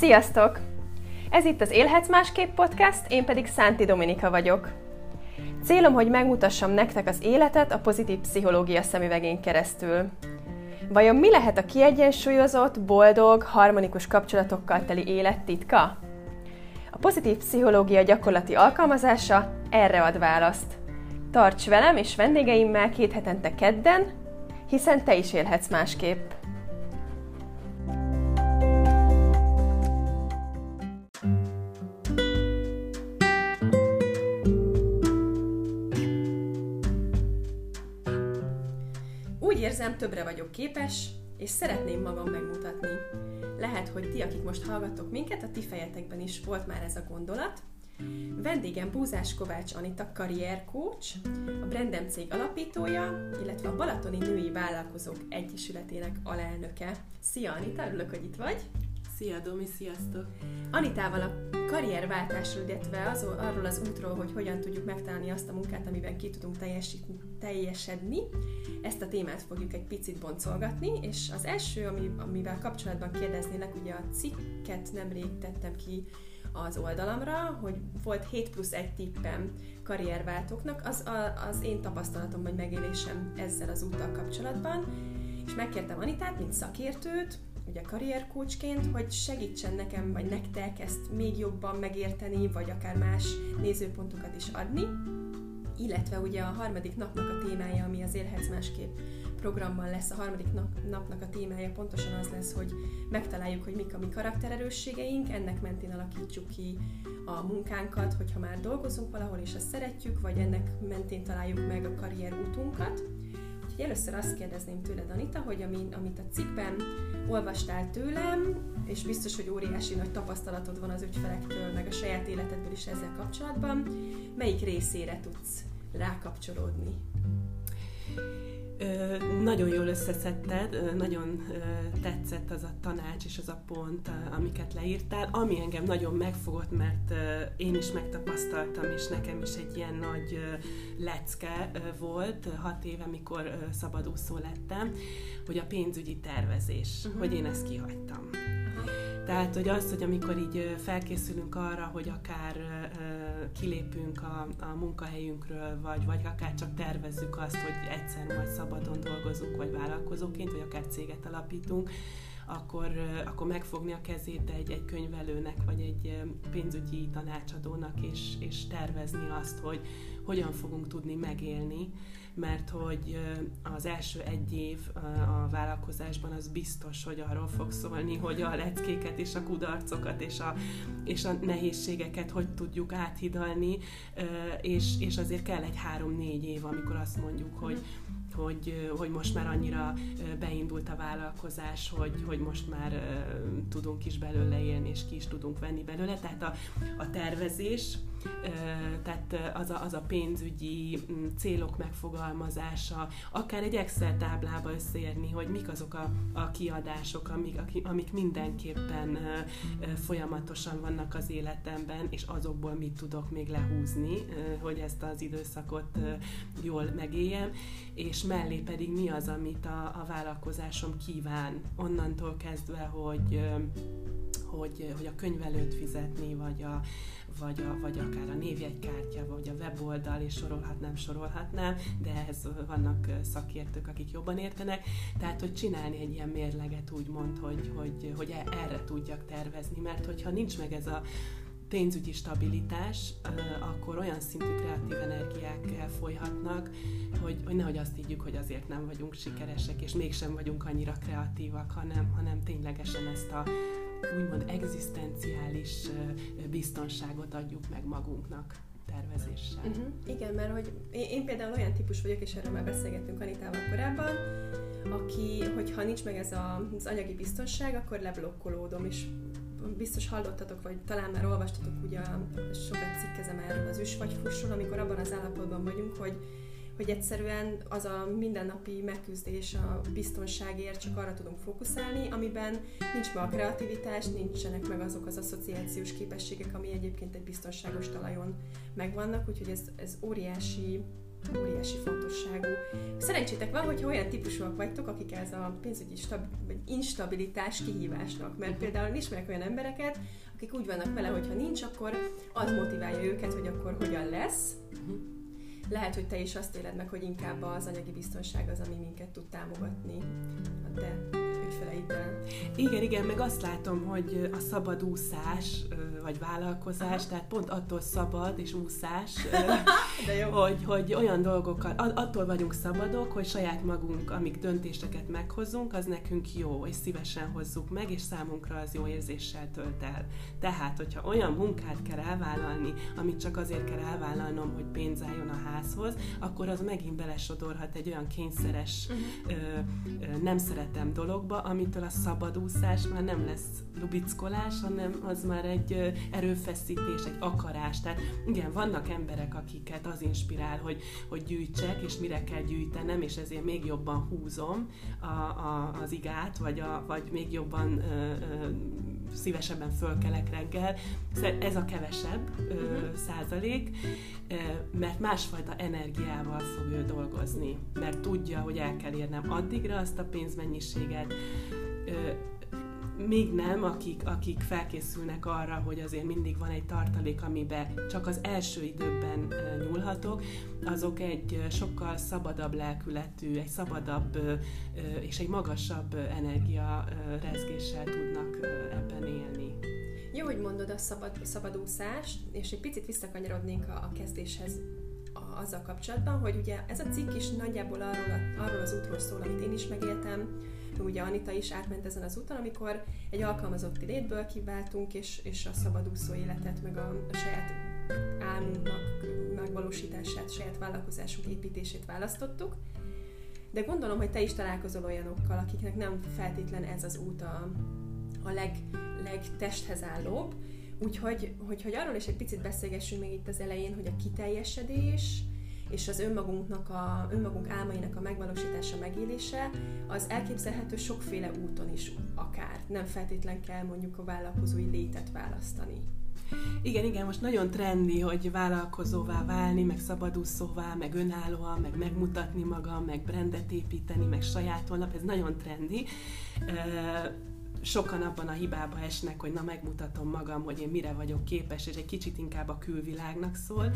Sziasztok! Ez itt az Élhetsz Másképp podcast, én pedig Szánti Dominika vagyok. Célom, hogy megmutassam nektek az életet a pozitív pszichológia szemüvegén keresztül. Vajon mi lehet a kiegyensúlyozott, boldog, harmonikus kapcsolatokkal teli élet titka? A pozitív pszichológia gyakorlati alkalmazása erre ad választ. Tarts velem és vendégeimmel két hetente kedden, hiszen te is élhetsz másképp. Érzem, többre vagyok képes, és szeretném magam megmutatni. Lehet, hogy ti, akik most hallgattok minket, a ti fejetekben is volt már ez a gondolat. Vendégem Búzás Kovács Anita karriercoach, a Brandem cég alapítója, illetve a Balatoni Női Vállalkozók Egyesületének alelnöke. Szia Anita, örülök, hogy itt vagy! Szia Domi, sziasztok! Anitával a karrierváltásról, illetve az, arról az útról, hogy hogyan tudjuk megtalálni azt a munkát, amiben ki tudunk teljesedni, ezt a témát fogjuk egy picit boncolgatni, és az első, ami, amivel kapcsolatban kérdeznélek, ugye a cikket nemrég tettem ki az oldalamra, hogy volt 7 plusz 1 tippem karrierváltóknak, az a, az én tapasztalatom vagy megélésem ezzel az úttal kapcsolatban, és megkértem Anitát, mint szakértőt, ugye karrierkócsként, hogy segítsen nekem, vagy nektek ezt még jobban megérteni, vagy akár más nézőpontokat is adni. Illetve ugye a harmadik napnak a témája, ami az Élhetsz másképp programban lesz, a harmadik nap, napnak a témája pontosan az lesz, hogy megtaláljuk, hogy mik a mi karaktererősségeink, ennek mentén alakítsuk ki a munkánkat, hogyha már dolgozunk valahol és azt szeretjük, vagy ennek mentén találjuk meg a karrier útunkat. Úgyhogy először azt kérdezném tőled, Anita, hogy ami, amit a cikkben olvastál tőlem, és biztos, hogy óriási nagy tapasztalatod van az ügyfelektől, meg a saját életedből is ezzel kapcsolatban, melyik részére tudsz rákapcsolódni? Nagyon jól összeszedted, nagyon tetszett az a tanács és az a pont, amiket leírtál, ami engem nagyon megfogott, mert én is megtapasztaltam, és nekem is egy ilyen nagy lecke volt hat éve, mikor szabadúszó lettem, hogy a pénzügyi tervezés, uh-huh. hogy én ezt kihagytam. Tehát, hogy az, hogy amikor így felkészülünk arra, hogy akár kilépünk a, a munkahelyünkről, vagy, vagy akár csak tervezzük azt, hogy egyszer majd szabadon dolgozunk, vagy vállalkozóként, vagy akár céget alapítunk, akkor, akkor megfogni a kezét egy, egy könyvelőnek, vagy egy pénzügyi tanácsadónak, és, és tervezni azt, hogy hogyan fogunk tudni megélni, mert hogy az első egy év a vállalkozásban az biztos, hogy arról fog szólni, hogy a leckéket és a kudarcokat és a, és a nehézségeket hogy tudjuk áthidalni, és, és azért kell egy három-négy év, amikor azt mondjuk, hogy hogy, hogy most már annyira beindult a vállalkozás, hogy, hogy most már tudunk is belőle élni, és ki is tudunk venni belőle. Tehát a, a tervezés, tehát az a, az a pénzügyi mm, célok megfogalmazása, akár egy Excel táblába összeérni, hogy mik azok a, a kiadások, amik, amik mindenképpen folyamatosan vannak az életemben, és azokból mit tudok még lehúzni, hogy ezt az időszakot jól megéljem, és mellé pedig mi az, amit a, a vállalkozásom kíván, onnantól kezdve, hogy hogy, hogy a könyvelőt fizetni, vagy a, vagy, a, vagy akár a névjegykártya, vagy a weboldal, és sorolhatnám, sorolhatnám, de ehhez vannak szakértők, akik jobban értenek. Tehát, hogy csinálni egy ilyen mérleget úgymond, hogy, hogy, hogy e, erre tudjak tervezni, mert hogyha nincs meg ez a pénzügyi stabilitás, akkor olyan szintű kreatív energiák elfolyhatnak, hogy, hogy nehogy azt higgyük, hogy azért nem vagyunk sikeresek, és mégsem vagyunk annyira kreatívak, hanem, hanem ténylegesen ezt a úgymond egzisztenciális biztonságot adjuk meg magunknak tervezéssel. Uh-huh. Igen, mert hogy én, például olyan típus vagyok, és erről már beszélgettünk Anitával korábban, aki, hogyha nincs meg ez a, az anyagi biztonság, akkor leblokkolódom, és biztos hallottatok, vagy talán már olvastatok, ugye sokat cikkezem erről az üs vagy fussról, amikor abban az állapotban vagyunk, hogy hogy egyszerűen az a mindennapi megküzdés a biztonságért csak arra tudunk fókuszálni, amiben nincs meg a kreativitás, nincsenek meg azok az asszociációs képességek, ami egyébként egy biztonságos talajon megvannak, úgyhogy ez, ez óriási óriási fontosságú. Szerencsétek van, hogyha olyan típusúak vagytok, akik ez a pénzügyi stab- vagy instabilitás kihívásnak, mert Mhm. például ismerek olyan embereket, akik úgy vannak vele, hogy ha nincs, akkor az motiválja őket, hogy akkor hogyan lesz. Lehet, hogy te is azt éled meg, hogy inkább az anyagi biztonság az, ami minket tud támogatni. A te ügyfeleiddel. Igen, igen, meg azt látom, hogy a szabad úszás, vagy vállalkozás, Aha. tehát pont attól szabad és úszás, De jó. hogy, hogy olyan dolgokkal, attól vagyunk szabadok, hogy saját magunk, amik döntéseket meghozunk, az nekünk jó, és szívesen hozzuk meg, és számunkra az jó érzéssel tölt el. Tehát, hogyha olyan munkát kell elvállalni, amit csak azért kell elvállalnom, hogy pénz álljon a házhoz, akkor az megint belesodorhat egy olyan kényszeres, Mhm. ö, ö, nem szeretem dologba, amitől a szabadúszás már nem lesz lubickolás, hanem az már egy erőfeszítés, egy akarás. Tehát igen, vannak emberek, akiket az inspirál, hogy, hogy gyűjtsek, és mire kell gyűjtenem, és ezért még jobban húzom a, a, az igát, vagy, a, vagy még jobban ö, ö, szívesebben fölkelek reggel. Ez a kevesebb ö, Mhm. százalék, ö, mert másfajta energiával fog ő dolgozni, mert tudja, hogy el kell érnem addigra azt a pénzmennyiséget, ö, még nem, akik, akik felkészülnek arra, hogy azért mindig van egy tartalék, amiben csak az első időben nyúlhatok, azok egy sokkal szabadabb lelkületű, egy szabadabb és egy magasabb energia rezgéssel tudnak ebben élni. Jó, hogy mondod a szabad, szabadúszást, és egy picit visszakanyarodnénk a, a kezdéshez a, azzal kapcsolatban, hogy ugye ez a cikk is nagyjából arról, arról az útról szól, amit én is megéltem, meg ugye Anita is átment ezen az úton, amikor egy alkalmazotti létből kiváltunk, és, és a szabadúszó életet, meg a, a saját álmunknak megvalósítását, saját vállalkozásunk építését választottuk. De gondolom, hogy te is találkozol olyanokkal, akiknek nem feltétlen ez az út a, a leg, legtesthez állóbb. Úgyhogy hogy, hogy arról is egy picit beszélgessünk még itt az elején, hogy a kiteljesedés és az önmagunknak a, önmagunk álmainak a megvalósítása, megélése, az elképzelhető sokféle úton is akár. Nem feltétlen kell mondjuk a vállalkozói létet választani. Igen, igen, most nagyon trendi, hogy vállalkozóvá válni, meg szabadúszóvá, meg önállóan, meg megmutatni magam, meg brandet építeni, meg saját honlap, ez nagyon trendi. Sokan abban a hibába esnek, hogy na megmutatom magam, hogy én mire vagyok képes, és egy kicsit inkább a külvilágnak szól.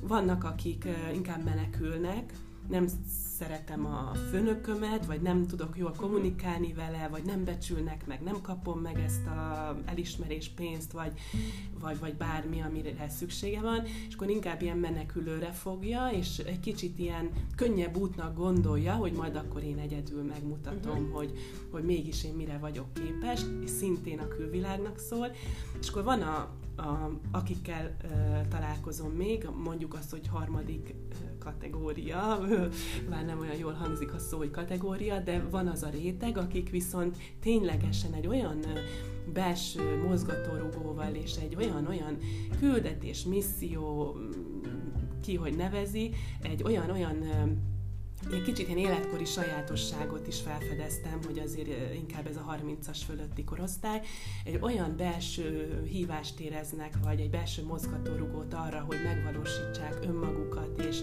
Vannak, akik inkább menekülnek, nem szeretem a főnökömet, vagy nem tudok jól kommunikálni vele, vagy nem becsülnek meg, nem kapom meg ezt a elismerés pénzt, vagy, vagy, vagy bármi, amire szüksége van, és akkor inkább ilyen menekülőre fogja, és egy kicsit ilyen könnyebb útnak gondolja, hogy majd akkor én egyedül megmutatom, uh-huh. hogy, hogy mégis én mire vagyok képes, és szintén a külvilágnak szól, és akkor van a, a, akikkel uh, találkozom még, mondjuk azt, hogy harmadik uh, kategória, már nem olyan jól hangzik a szó, hogy kategória, de van az a réteg, akik viszont ténylegesen egy olyan belső mozgatórugóval és egy olyan-olyan küldetés, misszió, ki hogy nevezi, egy olyan-olyan egy kicsit ilyen életkori sajátosságot is felfedeztem, hogy azért ö, inkább ez a 30-as fölötti korosztály, egy olyan belső hívást éreznek, vagy egy belső mozgatórugót arra, hogy megvalósítsák önmagukat, és,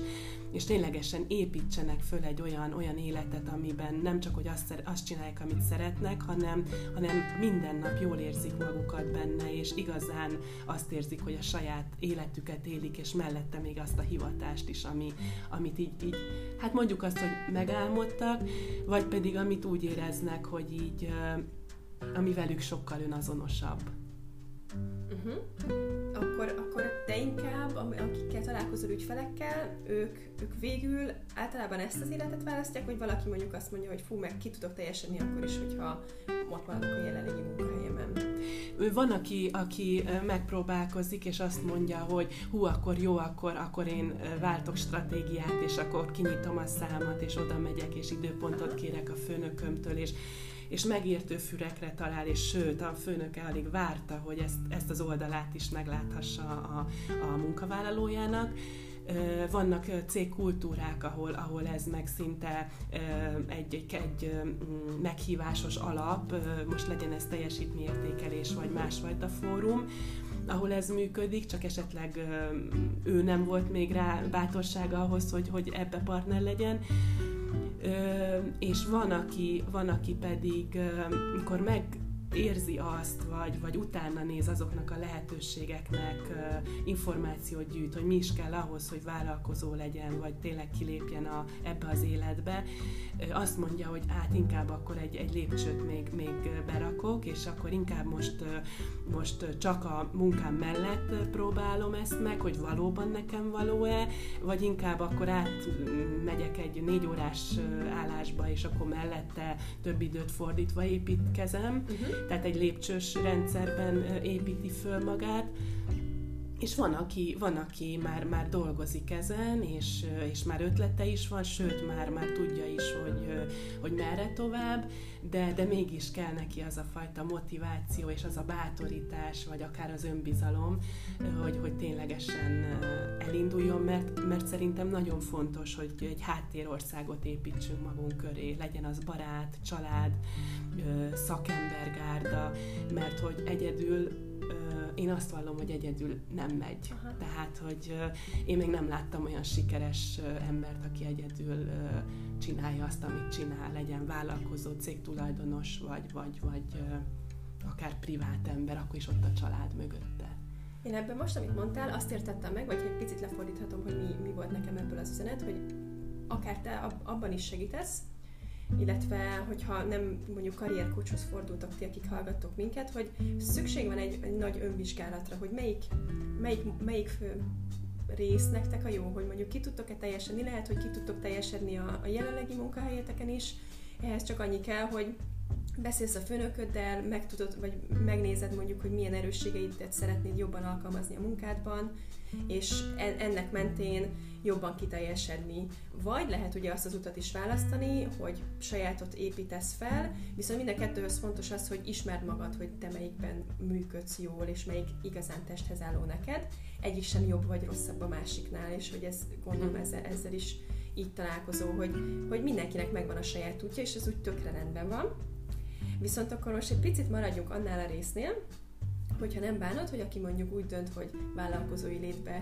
és ténylegesen építsenek föl egy olyan, olyan életet, amiben nem csak, hogy azt, azt csinálják, amit szeretnek, hanem, hanem minden nap jól érzik magukat benne, és igazán azt érzik, hogy a saját életüket élik, és mellette még azt a hivatást is, ami, amit így, így hát mondjuk azt, hogy megálmodtak, vagy pedig amit úgy éreznek, hogy így, ami velük sokkal önazonosabb. Uh-huh. Akkor, akkor te inkább, akikkel találkozol ügyfelekkel, ők, ők végül általában ezt az életet választják, vagy valaki mondjuk azt mondja, hogy fú, meg ki tudok teljesedni akkor is, hogyha ott maradok a jelenlegi munkahelyemen. Van, aki, aki megpróbálkozik, és azt mondja, hogy hú, akkor jó, akkor, akkor én váltok stratégiát, és akkor kinyitom a számat, és oda megyek, és időpontot kérek a főnökömtől, és és megértő fürekre talál, és sőt, a főnöke alig várta, hogy ezt, ezt az oldalát is megláthassa a, a munkavállalójának. Vannak cégkultúrák, ahol, ahol ez meg szinte egy, egy, egy meghívásos alap, most legyen ez teljesítményértékelés, vagy másfajta fórum, ahol ez működik, csak esetleg ő nem volt még rá bátorsága ahhoz, hogy, hogy ebbe partner legyen. És van, aki, van, aki pedig, mikor meg érzi azt, vagy, vagy utána néz azoknak a lehetőségeknek, információt gyűjt, hogy mi is kell ahhoz, hogy vállalkozó legyen, vagy tényleg kilépjen a, ebbe az életbe, azt mondja, hogy át inkább akkor egy, egy lépcsőt még, még berakok, és akkor inkább most, most csak a munkám mellett próbálom ezt meg, hogy valóban nekem való-e, vagy inkább akkor átmegyek egy négy órás állásba, és akkor mellette több időt fordítva építkezem. Uh-huh tehát egy lépcsős rendszerben építi föl magát, és van, aki, van, aki már, már dolgozik ezen, és, és már ötlete is van, sőt, már, már tudja is, hogy, hogy merre tovább, de, de mégis kell neki az a fajta motiváció, és az a bátorítás, vagy akár az önbizalom, hogy, hogy ténylegesen elinduljon, mert, mert szerintem nagyon fontos, hogy egy háttérországot építsünk magunk köré, legyen az barát, család, szakembergárda, mert hogy egyedül én azt vallom, hogy egyedül nem megy. Aha. Tehát, hogy én még nem láttam olyan sikeres embert, aki egyedül csinálja azt, amit csinál, legyen vállalkozó, cégtulajdonos, vagy, vagy, vagy akár privát ember, akkor is ott a család mögötte. Én ebben most, amit mondtál, azt értettem meg, vagy egy picit lefordíthatom, hogy mi, mi volt nekem ebből az üzenet, hogy akár te abban is segítesz, illetve hogyha nem mondjuk karrierkócshoz fordultok ti, akik hallgattok minket, hogy szükség van egy, egy nagy önvizsgálatra, hogy melyik, melyik, melyik fő rész nektek a jó, hogy mondjuk ki tudtok-e teljesedni, lehet, hogy ki tudtok teljesedni a, a jelenlegi munkahelyeteken is, ehhez csak annyi kell, hogy beszélsz a főnököddel, meg tudod, vagy megnézed mondjuk, hogy milyen erősségeidet szeretnéd jobban alkalmazni a munkádban, és ennek mentén jobban kiteljesedni. Vagy lehet ugye azt az utat is választani, hogy sajátot építesz fel, viszont minden kettőhöz fontos az, hogy ismerd magad, hogy te melyikben működsz jól, és melyik igazán testhez álló neked. Egyik sem jobb vagy rosszabb a másiknál, és hogy ez gondolom ezzel, ezzel is így találkozó, hogy, hogy mindenkinek megvan a saját útja, és ez úgy tökre rendben van. Viszont akkor most egy picit maradjunk annál a résznél, hogyha nem bánod, hogy aki mondjuk úgy dönt, hogy vállalkozói létbe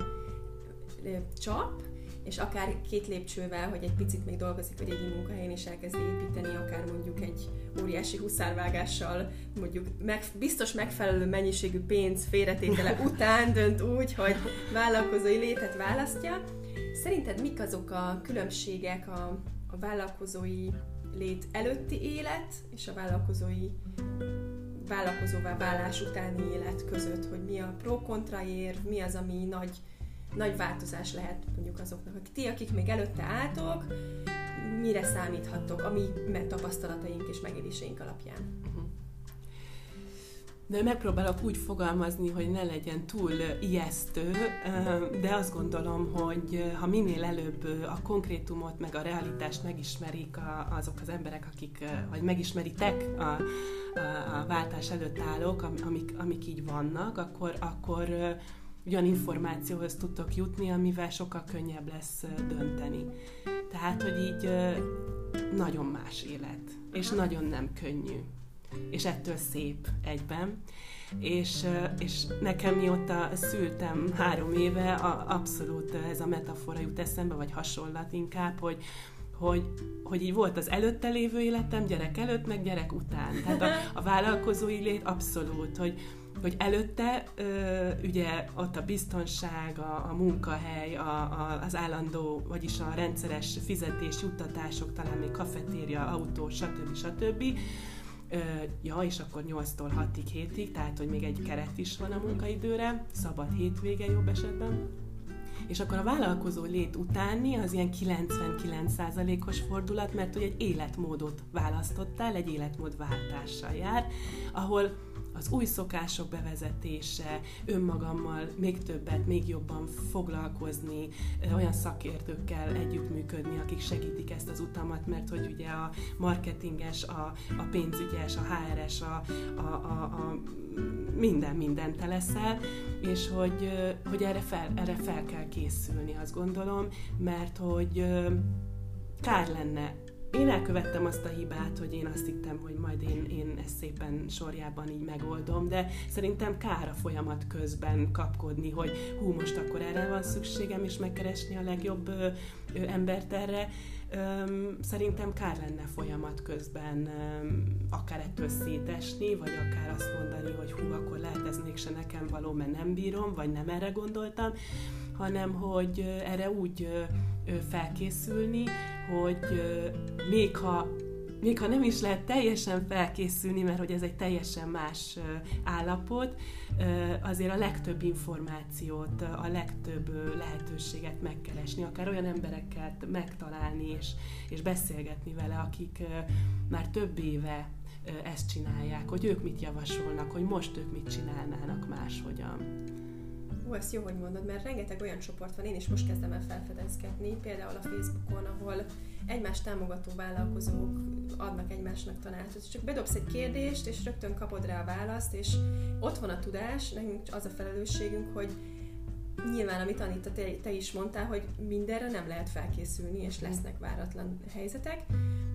csap, és akár két lépcsővel, hogy egy picit még dolgozik a régi munkahelyen, és elkezdi építeni, akár mondjuk egy óriási huszárvágással, mondjuk meg, biztos megfelelő mennyiségű pénz félretétele után dönt úgy, hogy vállalkozói létet választja. Szerinted mik azok a különbségek a, a vállalkozói lét előtti élet és a vállalkozói vállalkozóvá válás utáni élet között, hogy mi a pro-kontra ér, mi az, ami nagy, nagy változás lehet mondjuk azoknak, akik ti, akik még előtte álltok, mire számíthattok a mi tapasztalataink és megéléseink alapján. De megpróbálok úgy fogalmazni, hogy ne legyen túl ijesztő, de azt gondolom, hogy ha minél előbb a konkrétumot, meg a realitást megismerik azok az emberek, akik, vagy megismeritek a, a, a váltás előtt állók, amik, amik így vannak, akkor, akkor olyan információhoz tudtok jutni, amivel sokkal könnyebb lesz dönteni. Tehát, hogy így nagyon más élet, és nagyon nem könnyű és ettől szép egyben. És, és nekem mióta szültem három éve, a, abszolút ez a metafora jut eszembe, vagy hasonlat inkább, hogy, hogy, hogy így volt az előtte lévő életem, gyerek előtt, meg gyerek után. Tehát a, a vállalkozói lét abszolút, hogy, hogy előtte ö, ugye ott a biztonság, a, a munkahely, a, a, az állandó, vagyis a rendszeres fizetés, juttatások, talán még kafetéria, autó, stb. stb. Ja, és akkor 8-tól 6-ig, 7-ig, tehát hogy még egy keret is van a munkaidőre, szabad hétvége jobb esetben. És akkor a vállalkozó lét utáni az ilyen 99%-os fordulat, mert hogy egy életmódot választottál, egy életmódváltással jár, ahol az új szokások bevezetése, önmagammal még többet, még jobban foglalkozni, olyan szakértőkkel együttműködni, akik segítik ezt az utamat, mert hogy ugye a marketinges, a, a pénzügyes, a HRS, a, a, a, a minden, minden te leszel, és hogy, hogy erre, fel, erre fel kell készülni, azt gondolom, mert hogy kár lenne én elkövettem azt a hibát, hogy én azt hittem, hogy majd én, én ezt szépen sorjában így megoldom, de szerintem kár a folyamat közben kapkodni, hogy hú, most akkor erre van szükségem, és megkeresni a legjobb ö, ö, embert erre. Öm, szerintem kár lenne folyamat közben öm, akár ettől szétesni, vagy akár azt mondani, hogy hú, akkor lehet ez mégse nekem való, mert nem bírom, vagy nem erre gondoltam, hanem hogy erre úgy felkészülni, hogy még ha még ha nem is lehet teljesen felkészülni, mert hogy ez egy teljesen más állapot, azért a legtöbb információt, a legtöbb lehetőséget megkeresni, akár olyan embereket megtalálni és, és beszélgetni vele, akik már több éve ezt csinálják, hogy ők mit javasolnak, hogy most ők mit csinálnának máshogyan. Ó, ezt jó, hogy mondod, mert rengeteg olyan csoport van, én is most kezdem el felfedezgetni, például a Facebookon, ahol egymás támogató vállalkozók adnak egymásnak tanácsot. Csak bedobsz egy kérdést, és rögtön kapod rá a választ, és ott van a tudás, nekünk az a felelősségünk, hogy nyilván, amit Anita, te, te is mondtál, hogy mindenre nem lehet felkészülni, és lesznek váratlan helyzetek,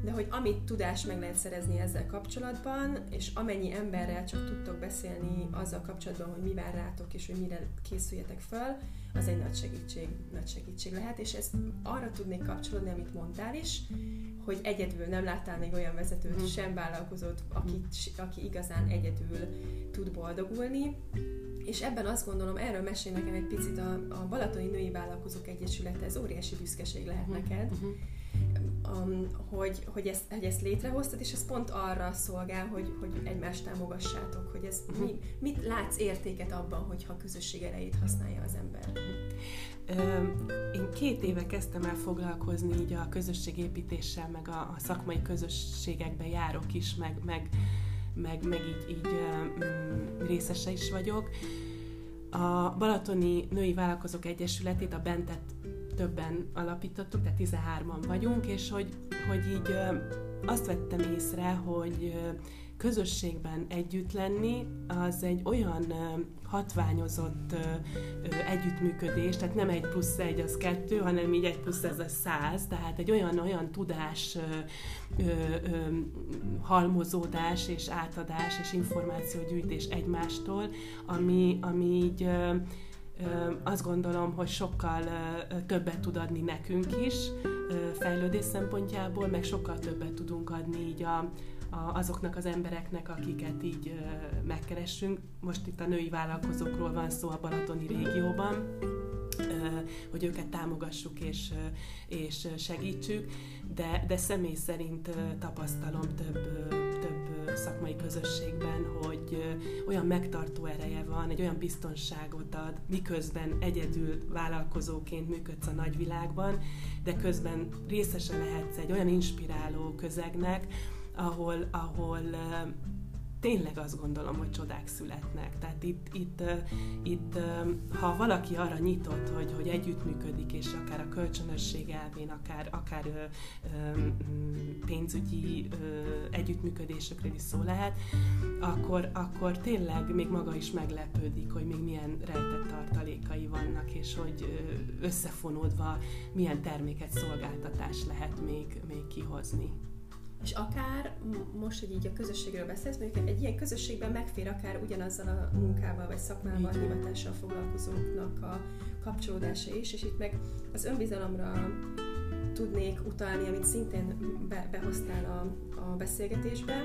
de hogy amit tudás meg lehet szerezni ezzel kapcsolatban, és amennyi emberrel csak tudtok beszélni azzal kapcsolatban, hogy mi vár rátok, és hogy mire készüljetek fel, az egy nagy segítség, nagy segítség lehet, és ezt arra tudnék kapcsolódni, amit mondtál is, hogy egyedül nem láttál még olyan vezetőt, mm. sem vállalkozót, aki, aki igazán egyedül tud boldogulni, és ebben azt gondolom, erről mesél nekem egy picit a, a Balatoni Női Vállalkozók Egyesülete, ez óriási büszkeség lehet uh-huh. neked, uh-huh. um, hogy, hogy, ezt, hogy ezt létrehoztad, és ez pont arra szolgál, hogy, hogy egymást támogassátok, hogy ez uh-huh. mi, mit látsz értéket abban, hogyha közösség erejét használja az ember? Én két éve kezdtem el foglalkozni így a közösségépítéssel, meg a, a szakmai közösségekbe járok is, meg, meg meg, meg így, így mm, részese is vagyok. A Balatoni Női Vállalkozók Egyesületét, a Bentet többen alapítottuk, tehát 13-an vagyunk, és hogy, hogy így azt vettem észre, hogy közösségben együtt lenni, az egy olyan hatványozott együttműködés, tehát nem egy plusz egy az kettő, hanem így egy plusz ez a száz, tehát egy olyan, olyan tudás halmozódás és átadás és információgyűjtés egymástól, ami, ami így azt gondolom, hogy sokkal többet tud adni nekünk is fejlődés szempontjából, meg sokkal többet tudunk adni így a, azoknak az embereknek, akiket így megkeressünk. Most itt a női vállalkozókról van szó a Balatoni régióban, hogy őket támogassuk és, és segítsük, de, de személy szerint tapasztalom több, több szakmai közösségben, hogy olyan megtartó ereje van, egy olyan biztonságot ad, miközben egyedül vállalkozóként működsz a nagyvilágban, de közben részese lehetsz egy olyan inspiráló közegnek, ahol, ahol tényleg azt gondolom, hogy csodák születnek. Tehát itt, itt, itt ha valaki arra nyitott, hogy, hogy együttműködik, és akár a kölcsönösség elvén, akár, akár pénzügyi együttműködésekről is szó lehet, akkor, akkor tényleg még maga is meglepődik, hogy még milyen rejtett tartalékai vannak, és hogy összefonódva milyen terméket, szolgáltatás lehet még, még kihozni és akár most, hogy így a közösségről beszélsz, mondjuk egy ilyen közösségben megfér akár ugyanazzal a munkával vagy szakmával, hivatással foglalkozóknak a kapcsolódása is, és itt meg az önbizalomra tudnék utalni, amit szintén be, behoztál a, a beszélgetésbe,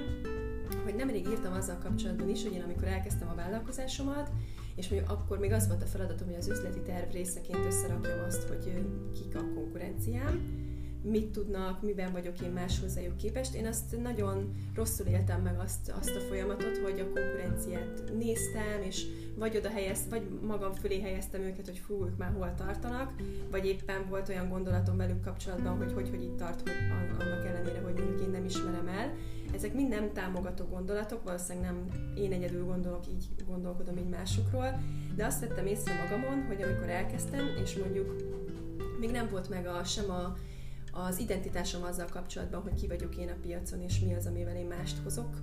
hogy nemrég írtam azzal kapcsolatban is, hogy én amikor elkezdtem a vállalkozásomat, és mondjuk akkor még az volt a feladatom, hogy az üzleti terv részeként összerakjam azt, hogy kik a konkurenciám, mit tudnak, miben vagyok én más hozzájuk képest. Én azt nagyon rosszul éltem meg azt, azt a folyamatot, hogy a konkurenciát néztem, és vagy oda helyez, vagy magam fölé helyeztem őket, hogy fú, ők már hol tartanak, vagy éppen volt olyan gondolatom velük kapcsolatban, hogy hogy, hogy itt tart, hogy annak ellenére, hogy mondjuk én nem ismerem el. Ezek mind nem támogató gondolatok, valószínűleg nem én egyedül gondolok, így gondolkodom így másokról, de azt vettem észre magamon, hogy amikor elkezdtem, és mondjuk még nem volt meg a, sem a az identitásom azzal kapcsolatban, hogy ki vagyok én a piacon, és mi az, amivel én mást hozok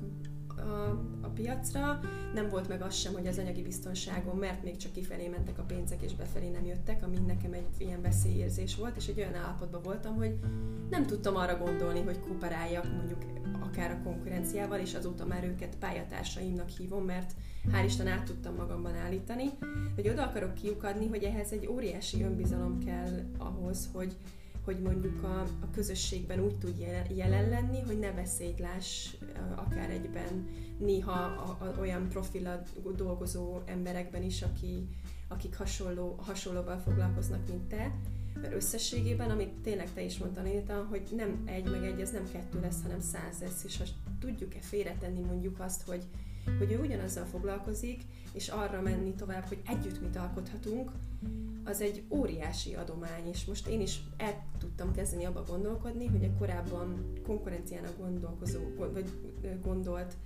a, a piacra, nem volt meg az sem, hogy az anyagi biztonságom, mert még csak kifelé mentek a pénzek, és befelé nem jöttek, ami nekem egy ilyen veszélyérzés volt, és egy olyan állapotban voltam, hogy nem tudtam arra gondolni, hogy kooperáljak mondjuk akár a konkurenciával, és azóta már őket pályatársaimnak hívom, mert hál' Isten át tudtam magamban állítani, hogy oda akarok kiukadni, hogy ehhez egy óriási önbizalom kell ahhoz, hogy, hogy mondjuk a, a közösségben úgy tud jelen lenni, hogy ne veszélyt láss akár egyben. Néha a, a, olyan profilad dolgozó emberekben is, aki, akik hasonló, hasonlóval foglalkoznak, mint te, mert összességében, amit tényleg te is mondtad, Anita, hogy nem egy meg egy, ez nem kettő lesz, hanem száz lesz, és ha tudjuk-e félretenni mondjuk azt, hogy, hogy ő ugyanazzal foglalkozik, és arra menni tovább, hogy együtt mit alkothatunk, az egy óriási adomány, és most én is el tudtam kezdeni abba gondolkodni, hogy a korábban konkurenciának gondolkozó, vagy gondolt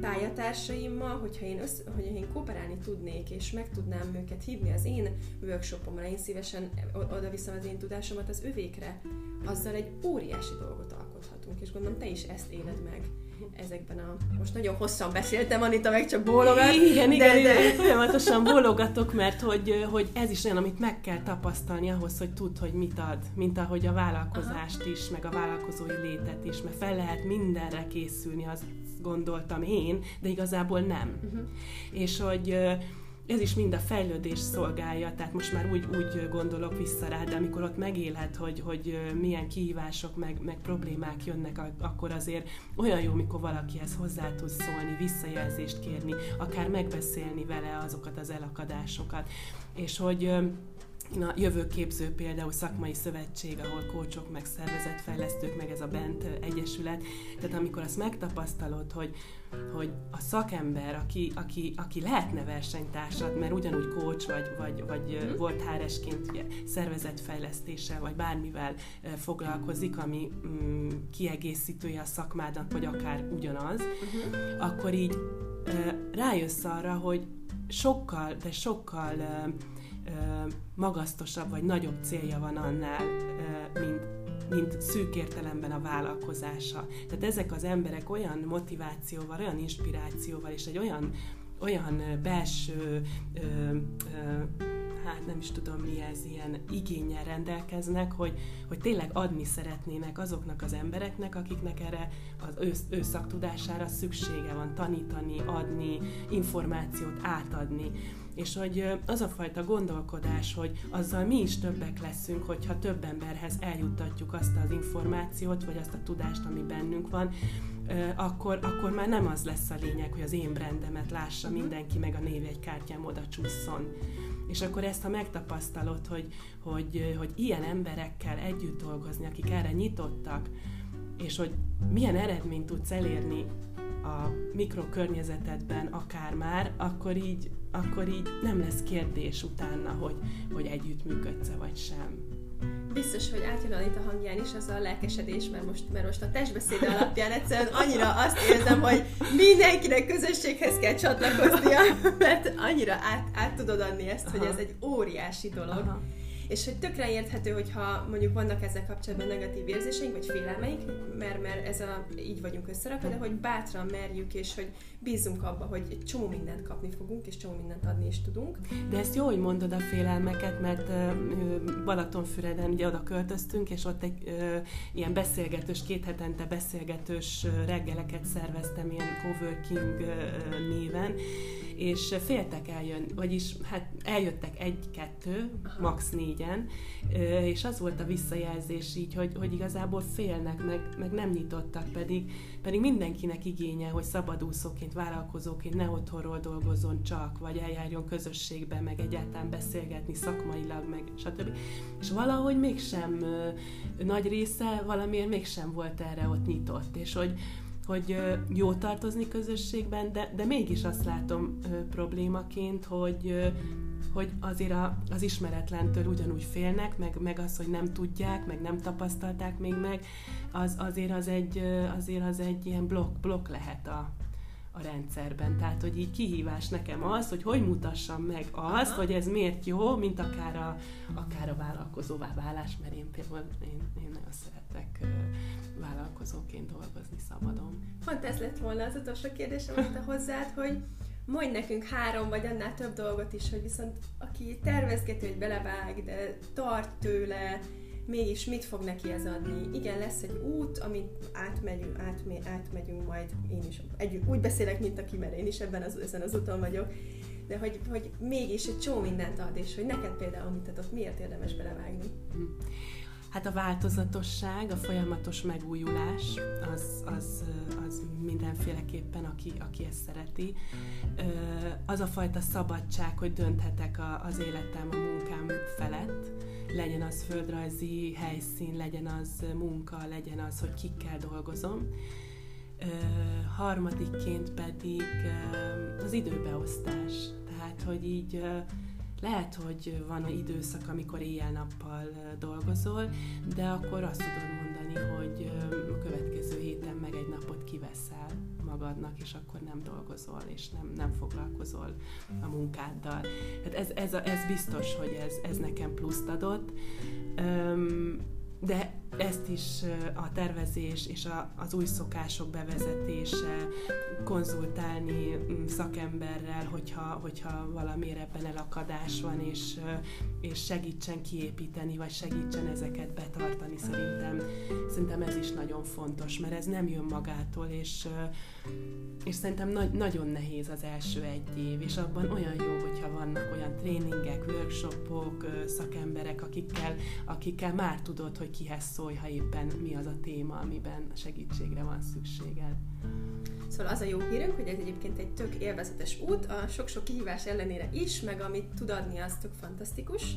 pályatársaimmal, hogyha én, össze, hogyha én kooperálni tudnék, és meg tudnám őket hívni az én workshopomra, én szívesen oda viszem az én tudásomat az övékre, azzal egy óriási dolgot alkothatunk, és gondolom te is ezt éled meg ezekben a... Most nagyon hosszan beszéltem, Anita meg csak bólogat. Igen, igen, de, igen, folyamatosan bólogatok, mert hogy, hogy ez is olyan, amit meg kell tapasztalni ahhoz, hogy tudd, hogy mit ad, mint ahogy a vállalkozást Aha. is, meg a vállalkozói létet is, mert fel lehet mindenre készülni, azt gondoltam én, de igazából nem. Uh-huh. És hogy ez is mind a fejlődés szolgálja, tehát most már úgy, úgy gondolok vissza rá, de amikor ott megéled, hogy, hogy milyen kihívások, meg, meg problémák jönnek, akkor azért olyan jó, mikor valakihez hozzá tudsz szólni, visszajelzést kérni, akár megbeszélni vele azokat az elakadásokat. És hogy a jövőképző például szakmai szövetség, ahol kócsok, meg szervezetfejlesztők, meg ez a bent egyesület. Tehát amikor azt megtapasztalod, hogy, hogy a szakember, aki, aki, aki lehetne versenytársad, mert ugyanúgy kócs vagy, vagy, vagy mm. volt háresként ugye, szervezetfejlesztéssel, vagy bármivel foglalkozik, ami mm, kiegészítője a szakmádnak, vagy akár ugyanaz, uh-huh. akkor így rájössz arra, hogy sokkal, de sokkal magasztosabb vagy nagyobb célja van annál, mint, mint szűk értelemben a vállalkozása. Tehát ezek az emberek olyan motivációval, olyan inspirációval és egy olyan, olyan belső, ö, ö, hát nem is tudom mi ez, ilyen igényel rendelkeznek, hogy, hogy tényleg adni szeretnének azoknak az embereknek, akiknek erre az ő, ő szaktudására szüksége van, tanítani, adni, információt átadni és hogy az a fajta gondolkodás, hogy azzal mi is többek leszünk, hogyha több emberhez eljuttatjuk azt az információt, vagy azt a tudást, ami bennünk van, akkor, akkor már nem az lesz a lényeg, hogy az én brendemet lássa mindenki, meg a névjegykártyám oda csusszon. És akkor ezt, ha megtapasztalod, hogy, hogy, hogy ilyen emberekkel együtt dolgozni, akik erre nyitottak, és hogy milyen eredményt tudsz elérni a mikrokörnyezetedben akár már, akkor így, akkor így nem lesz kérdés utána, hogy, hogy együttműködsz-e vagy sem. Biztos, hogy átjön a hangján is az a lelkesedés, mert most, mert most a testbeszéd alapján egyszerűen annyira azt érzem, hogy mindenkinek közösséghez kell csatlakoznia, mert annyira át, át tudod adni ezt, Aha. hogy ez egy óriási dolog. Aha és hogy tökre érthető, hogyha mondjuk vannak ezzel kapcsolatban negatív érzéseink, vagy félelmeink, mert, mert ez a, így vagyunk összerakva, de hogy bátran merjük, és hogy bízunk abba, hogy egy csomó mindent kapni fogunk, és csomó mindent adni is tudunk. De ezt jó, hogy mondod a félelmeket, mert Balatonfüreden ugye oda költöztünk, és ott egy ö, ilyen beszélgetős, két hetente beszélgetős reggeleket szerveztem, ilyen coworking ö, néven, és féltek eljön, vagyis hát eljöttek egy-kettő, max négyen, és az volt a visszajelzés így, hogy, hogy igazából félnek, meg, meg nem nyitottak, pedig, pedig mindenkinek igénye, hogy szabadúszóként, vállalkozóként ne otthonról dolgozzon csak, vagy eljárjon közösségbe, meg egyáltalán beszélgetni szakmailag, meg stb. És valahogy mégsem nagy része valamiért mégsem volt erre ott nyitott, és hogy, hogy jó tartozni közösségben, de, de mégis azt látom problémaként, hogy, hogy azért a, az ismeretlentől ugyanúgy félnek, meg, meg az, hogy nem tudják, meg nem tapasztalták még meg, az, azért, az egy, azért az egy ilyen blokk, blokk lehet a, a rendszerben. Tehát, hogy így kihívás nekem az, hogy hogy mutassam meg azt, Aha. hogy ez miért jó, mint akár a, akár a vállalkozóvá válás, mert én például én, én nagyon szeretek vállalkozóként dolgozni szabadon. Pont ez lett volna az utolsó kérdésem, amit hozzád, hogy mondj nekünk három vagy annál több dolgot is, hogy viszont aki tervezgető, hogy belevág, de tart tőle, mégis mit fog neki ez adni. Igen, lesz egy út, amit átmegyünk, átmé, átmegyünk majd, én is együtt úgy beszélek, mint aki, mert én is ebben az, ezen az úton vagyok, de hogy, hogy mégis egy csomó mindent ad, és hogy neked például mit adott, miért érdemes belevágni. Hát a változatosság, a folyamatos megújulás, az, az, az mindenféleképpen, aki, aki ezt szereti. Az a fajta szabadság, hogy dönthetek az életem, a munkám felett, legyen az földrajzi helyszín, legyen az munka, legyen az, hogy kikkel dolgozom. Harmadikként pedig az időbeosztás. Tehát, hogy így lehet, hogy van időszak, amikor éjjel-nappal dolgozol, de akkor azt tudod mondani, hogy a következő héten meg egy napot kiveszel magadnak, és akkor nem dolgozol, és nem, nem foglalkozol a munkáddal. Hát ez, ez, ez biztos, hogy ez, ez nekem pluszt adott. De ezt is a tervezés és az új szokások bevezetése, konzultálni mm, szakemberrel, hogyha, hogyha valamiért ebben elakadás van, és, és segítsen kiépíteni, vagy segítsen ezeket betartani, szerintem, szerintem ez is nagyon fontos, mert ez nem jön magától, és, és szerintem na- nagyon nehéz az első egy év, és abban olyan jó, hogyha vannak olyan tréningek, workshopok, szakemberek, akikkel, akikkel már tudod, hogy kihez szólj, ha éppen mi az a téma, amiben segítségre van szükséged. Szóval az a jó hírünk, hogy ez egyébként egy tök élvezetes út, a sok-sok kihívás ellenére is, meg amit tud adni, az tök fantasztikus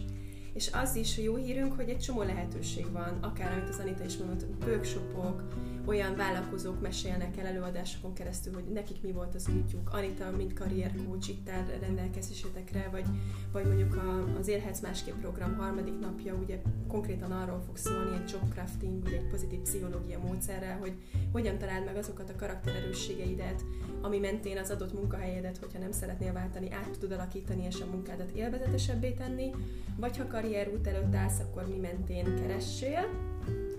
és az is jó hírünk, hogy egy csomó lehetőség van, akár amit az Anita is mondott, workshopok, olyan vállalkozók mesélnek el előadásokon keresztül, hogy nekik mi volt az útjuk. Anita, mint karriercoach itt áll rendelkezésetekre, vagy, vagy mondjuk a, az Élhetsz másképp program harmadik napja ugye konkrétan arról fog szólni, egy jobcrafting, vagy egy pozitív pszichológia módszerrel, hogy hogyan találd meg azokat a karaktererősségeidet, ami mentén az adott munkahelyedet, hogyha nem szeretnél váltani, át tudod alakítani és a munkádat élvezetesebbé tenni, vagy ha karrierút előtt állsz, akkor mi mentén keressél.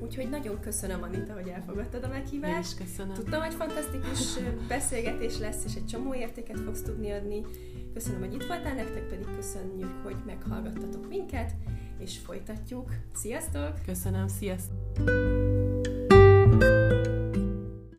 Úgyhogy nagyon köszönöm, Anita, hogy elfogadtad a meghívást. Én köszönöm. Tudtam, hogy fantasztikus beszélgetés lesz, és egy csomó értéket fogsz tudni adni. Köszönöm, hogy itt voltál, nektek pedig köszönjük, hogy meghallgattatok minket, és folytatjuk. Sziasztok! Köszönöm, sziasztok!